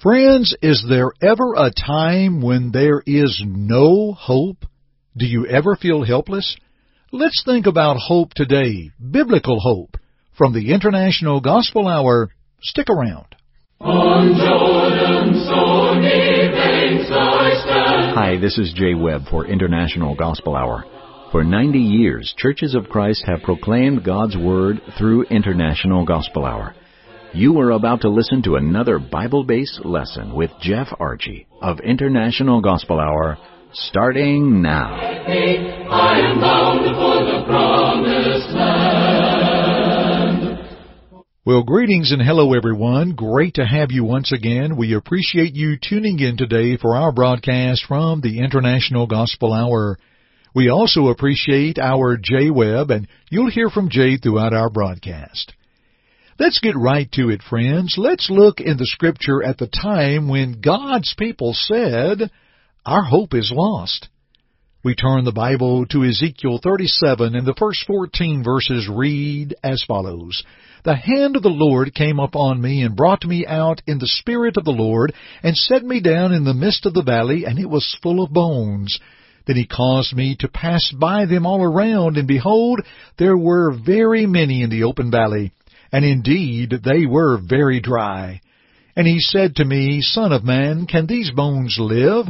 Friends, is there ever a time when there is no hope? Do you ever feel helpless? Let's think about hope today, biblical hope. From the International Gospel Hour, stick around. Hi, this is Jay Webb for International Gospel Hour. For 90 years, Churches of Christ have proclaimed God's Word through International Gospel Hour. You are about to listen to another Bible based lesson with Jeff Archie of International Gospel Hour, starting now. Well, greetings and hello everyone. Great to have you once again. We appreciate you tuning in today for our broadcast from the International Gospel Hour. We also appreciate our Jay Webb, and you'll hear from Jay throughout our broadcast. Let's get right to it, friends. Let's look in the scripture at the time when God's people said, Our hope is lost. We turn the Bible to Ezekiel 37 and the first 14 verses read as follows. The hand of the Lord came upon me and brought me out in the spirit of the Lord and set me down in the midst of the valley and it was full of bones. Then he caused me to pass by them all around and behold, there were very many in the open valley and indeed they were very dry. And he said to me, Son of man, can these bones live?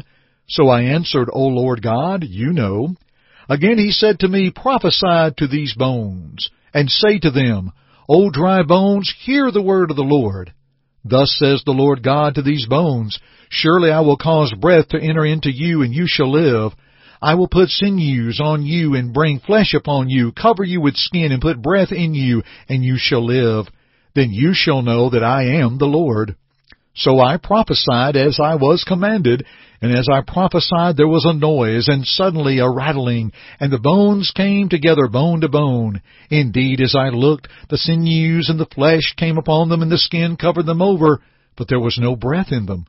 So I answered, O Lord God, you know. Again he said to me, Prophesy to these bones, and say to them, O dry bones, hear the word of the Lord. Thus says the Lord God to these bones, Surely I will cause breath to enter into you, and you shall live. I will put sinews on you and bring flesh upon you, cover you with skin and put breath in you, and you shall live. Then you shall know that I am the Lord. So I prophesied as I was commanded, and as I prophesied there was a noise, and suddenly a rattling, and the bones came together bone to bone. Indeed, as I looked, the sinews and the flesh came upon them, and the skin covered them over, but there was no breath in them.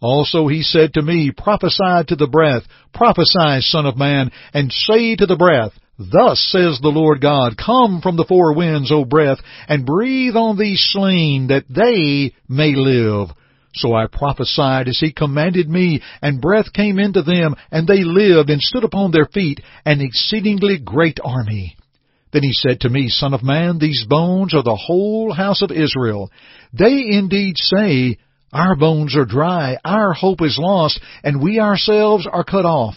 Also he said to me, Prophesy to the breath, prophesy, son of man, and say to the breath, Thus says the Lord God, Come from the four winds, O breath, and breathe on these slain, that they may live. So I prophesied as he commanded me, and breath came into them, and they lived and stood upon their feet, an exceedingly great army. Then he said to me, Son of man, these bones are the whole house of Israel. They indeed say, our bones are dry, our hope is lost, and we ourselves are cut off.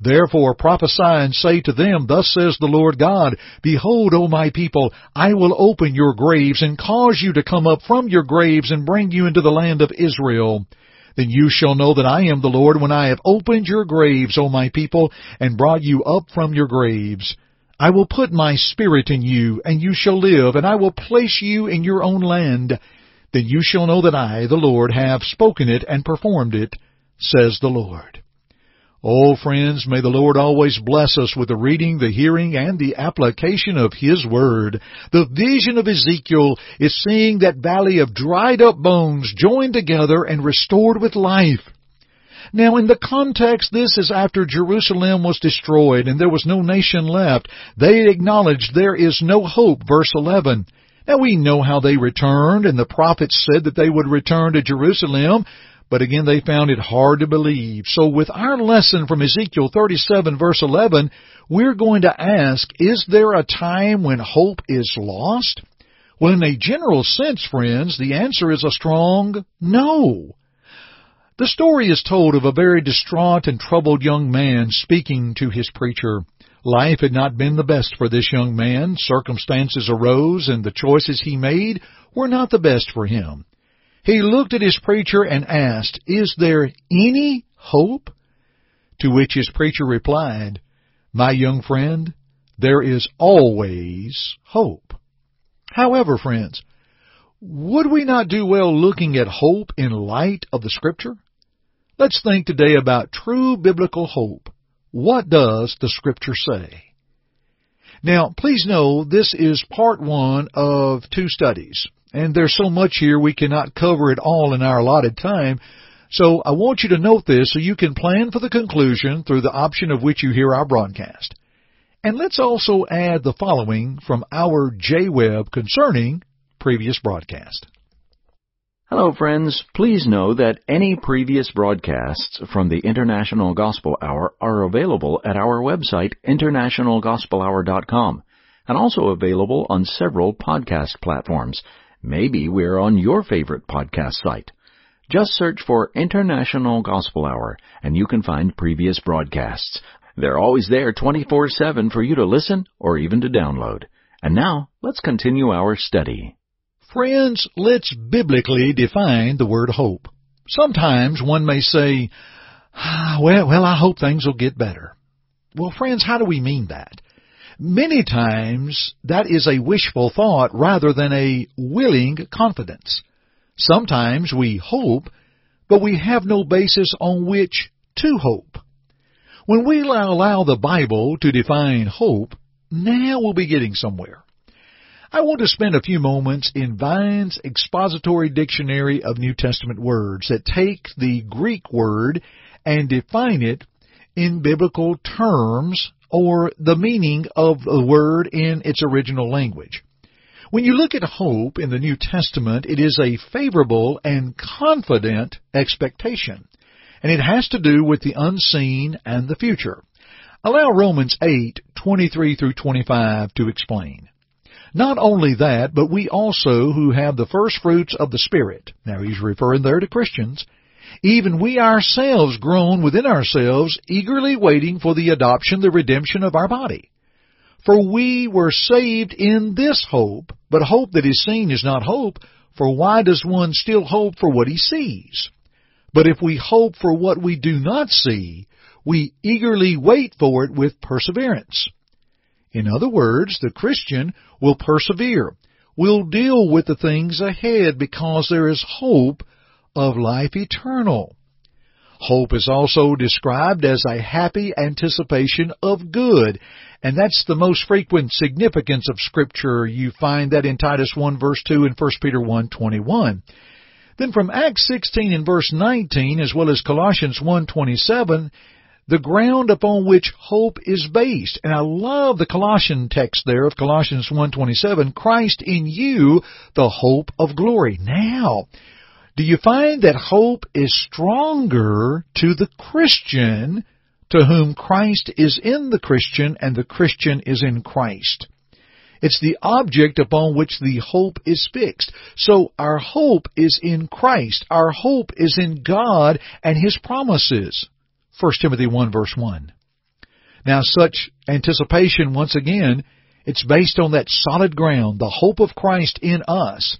Therefore prophesy and say to them, Thus says the Lord God, Behold, O my people, I will open your graves and cause you to come up from your graves and bring you into the land of Israel. Then you shall know that I am the Lord when I have opened your graves, O my people, and brought you up from your graves. I will put my spirit in you, and you shall live, and I will place you in your own land then you shall know that I, the Lord, have spoken it and performed it, says the Lord. Oh, friends, may the Lord always bless us with the reading, the hearing, and the application of His Word. The vision of Ezekiel is seeing that valley of dried up bones joined together and restored with life. Now, in the context, this is after Jerusalem was destroyed and there was no nation left. They acknowledged there is no hope, verse 11. Now we know how they returned, and the prophets said that they would return to Jerusalem, but again they found it hard to believe. So with our lesson from Ezekiel 37 verse 11, we're going to ask, is there a time when hope is lost? Well, in a general sense, friends, the answer is a strong no. The story is told of a very distraught and troubled young man speaking to his preacher. Life had not been the best for this young man. Circumstances arose, and the choices he made were not the best for him. He looked at his preacher and asked, Is there any hope? To which his preacher replied, My young friend, there is always hope. However, friends, would we not do well looking at hope in light of the Scripture? Let's think today about true biblical hope what does the Scripture say? Now, please know this is part one of two studies, and there's so much here we cannot cover it all in our allotted time. So I want you to note this so you can plan for the conclusion through the option of which you hear our broadcast. And let's also add the following from our Jay Webb concerning previous broadcast. Hello, friends. Please know that any previous broadcasts from the International Gospel Hour are available at our website, internationalgospelhour.com, and also available on several podcast platforms. Maybe we're on your favorite podcast site. Just search for International Gospel Hour, and you can find previous broadcasts. They're always there 24-7 for you to listen or even to download. And now, let's continue our study. Friends, let's biblically define the word hope. Sometimes one may say, ah, well, well, I hope things will get better. Well, friends, how do we mean that? Many times that is a wishful thought rather than a willing confidence. Sometimes we hope, but we have no basis on which to hope. When we allow the Bible to define hope, now we'll be getting somewhere. I want to spend a few moments in Vine's expository dictionary of New Testament words that take the Greek word and define it in biblical terms or the meaning of the word in its original language. When you look at hope in the New Testament, it is a favorable and confident expectation, and it has to do with the unseen and the future. Allow Romans 8:23 through 25 to explain. Not only that, but we also who have the first fruits of the Spirit, now he's referring there to Christians, even we ourselves groan within ourselves, eagerly waiting for the adoption, the redemption of our body. For we were saved in this hope, but hope that is seen is not hope, for why does one still hope for what he sees? But if we hope for what we do not see, we eagerly wait for it with perseverance. In other words, the Christian will persevere, will deal with the things ahead because there is hope of life eternal. Hope is also described as a happy anticipation of good, and that's the most frequent significance of Scripture. You find that in Titus 1 verse 2 and 1 Peter 1 21. Then from Acts 16 and verse 19, as well as Colossians 1 27, the ground upon which hope is based. And I love the Colossian text there of Colossians 1:27, Christ in you, the hope of glory. Now, do you find that hope is stronger to the Christian to whom Christ is in the Christian and the Christian is in Christ? It's the object upon which the hope is fixed. So our hope is in Christ. Our hope is in God and His promises. 1 Timothy 1 verse 1. Now such anticipation, once again, it's based on that solid ground, the hope of Christ in us,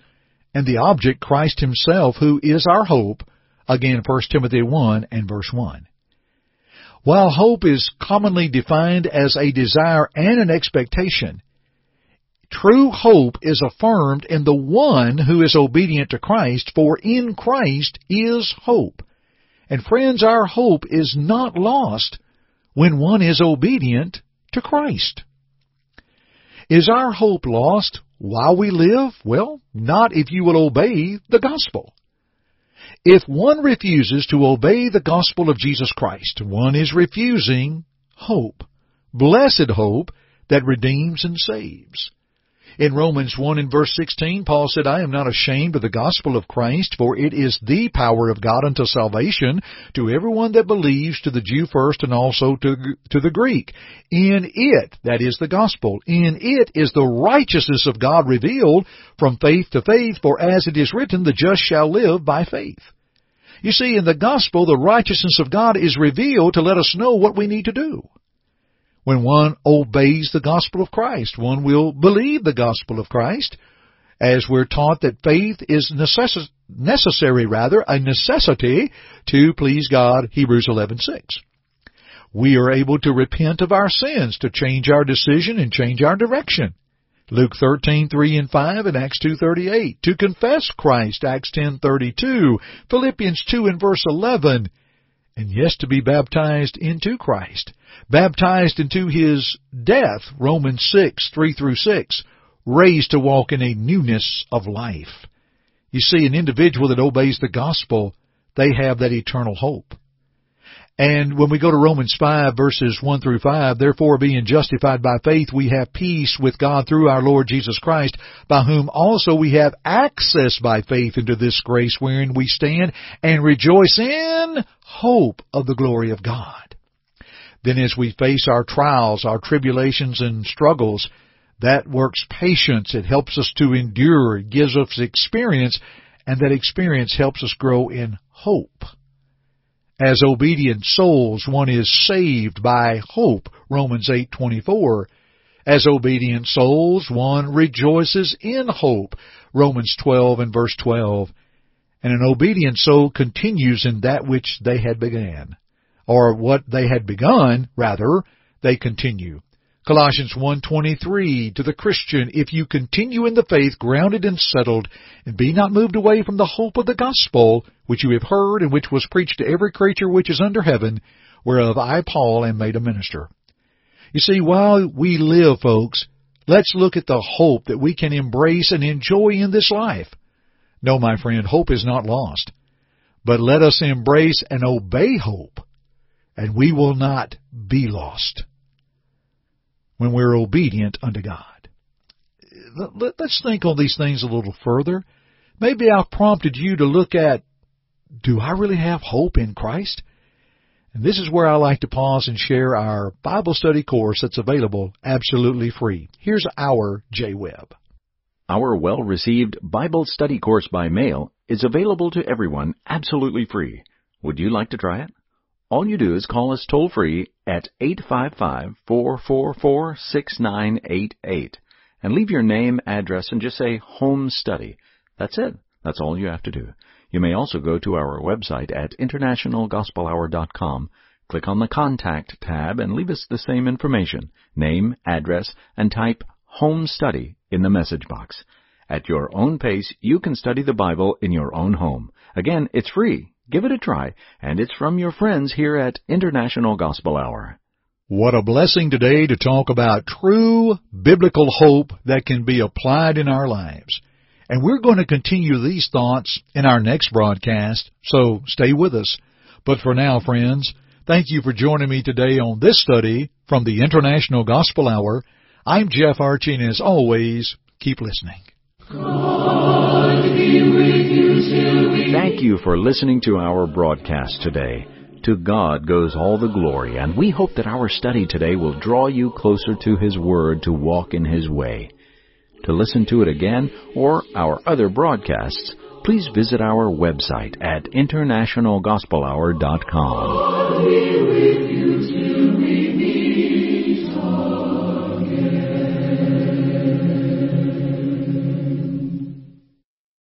and the object Christ himself, who is our hope, again 1 Timothy 1 and verse 1. While hope is commonly defined as a desire and an expectation, true hope is affirmed in the one who is obedient to Christ, for in Christ is hope. And friends, our hope is not lost when one is obedient to Christ. Is our hope lost while we live? Well, not if you will obey the gospel. If one refuses to obey the gospel of Jesus Christ, one is refusing hope, blessed hope that redeems and saves. In Romans 1 and verse 16, Paul said, I am not ashamed of the gospel of Christ, for it is the power of God unto salvation to everyone that believes, to the Jew first and also to, to the Greek. In it, that is the gospel, in it is the righteousness of God revealed from faith to faith, for as it is written, the just shall live by faith. You see, in the gospel, the righteousness of God is revealed to let us know what we need to do. When one obeys the gospel of Christ, one will believe the gospel of Christ, as we're taught that faith is necess- necessary, rather, a necessity to please God, Hebrews 11:6. We are able to repent of our sins, to change our decision and change our direction. Luke 13:3 and 5 and Acts 2:38 to confess Christ Acts 10:32 Philippians 2 and verse 11 and yes to be baptized into Christ baptized into his death, Romans 6, 3 through 6, raised to walk in a newness of life. You see, an individual that obeys the gospel, they have that eternal hope. And when we go to Romans 5 verses 1 through 5, therefore being justified by faith, we have peace with God through our Lord Jesus Christ, by whom also we have access by faith into this grace wherein we stand and rejoice in hope of the glory of God. Then as we face our trials, our tribulations and struggles, that works patience. It helps us to endure. It gives us experience, and that experience helps us grow in hope. As obedient souls, one is saved by hope, Romans 8:24. As obedient souls, one rejoices in hope, Romans 12 and verse 12. And an obedient soul continues in that which they had began, or what they had begun, rather, they continue. Colossians 1:23 to the Christian if you continue in the faith grounded and settled and be not moved away from the hope of the gospel which you have heard and which was preached to every creature which is under heaven whereof I Paul am made a minister. You see while we live folks let's look at the hope that we can embrace and enjoy in this life. No my friend hope is not lost but let us embrace and obey hope and we will not be lost when we're obedient unto God. Let's think on these things a little further. Maybe I've prompted you to look at, do I really have hope in Christ? And this is where I like to pause and share our Bible study course that's available absolutely free. Here's our Jay Webb. Our well received Bible study course by mail is available to everyone absolutely free. Would you like to try it? All you do is call us toll free at 855-444-6988 and leave your name, address, and just say home study. That's it. That's all you have to do. You may also go to our website at internationalgospelhour.com, click on the contact tab and leave us the same information, name, address, and type home study in the message box. At your own pace, you can study the Bible in your own home. Again, it's free. Give it a try, and it's from your friends here at International Gospel Hour. What a blessing today to talk about true biblical hope that can be applied in our lives. And we're going to continue these thoughts in our next broadcast, so stay with us. But for now, friends, thank you for joining me today on this study from the International Gospel Hour. I'm Jeff Archie, and as always, keep listening. Thank you for listening to our broadcast today. To God goes all the glory, and we hope that our study today will draw you closer to His Word to walk in His way. To listen to it again or our other broadcasts, please visit our website at internationalgospelhour.com.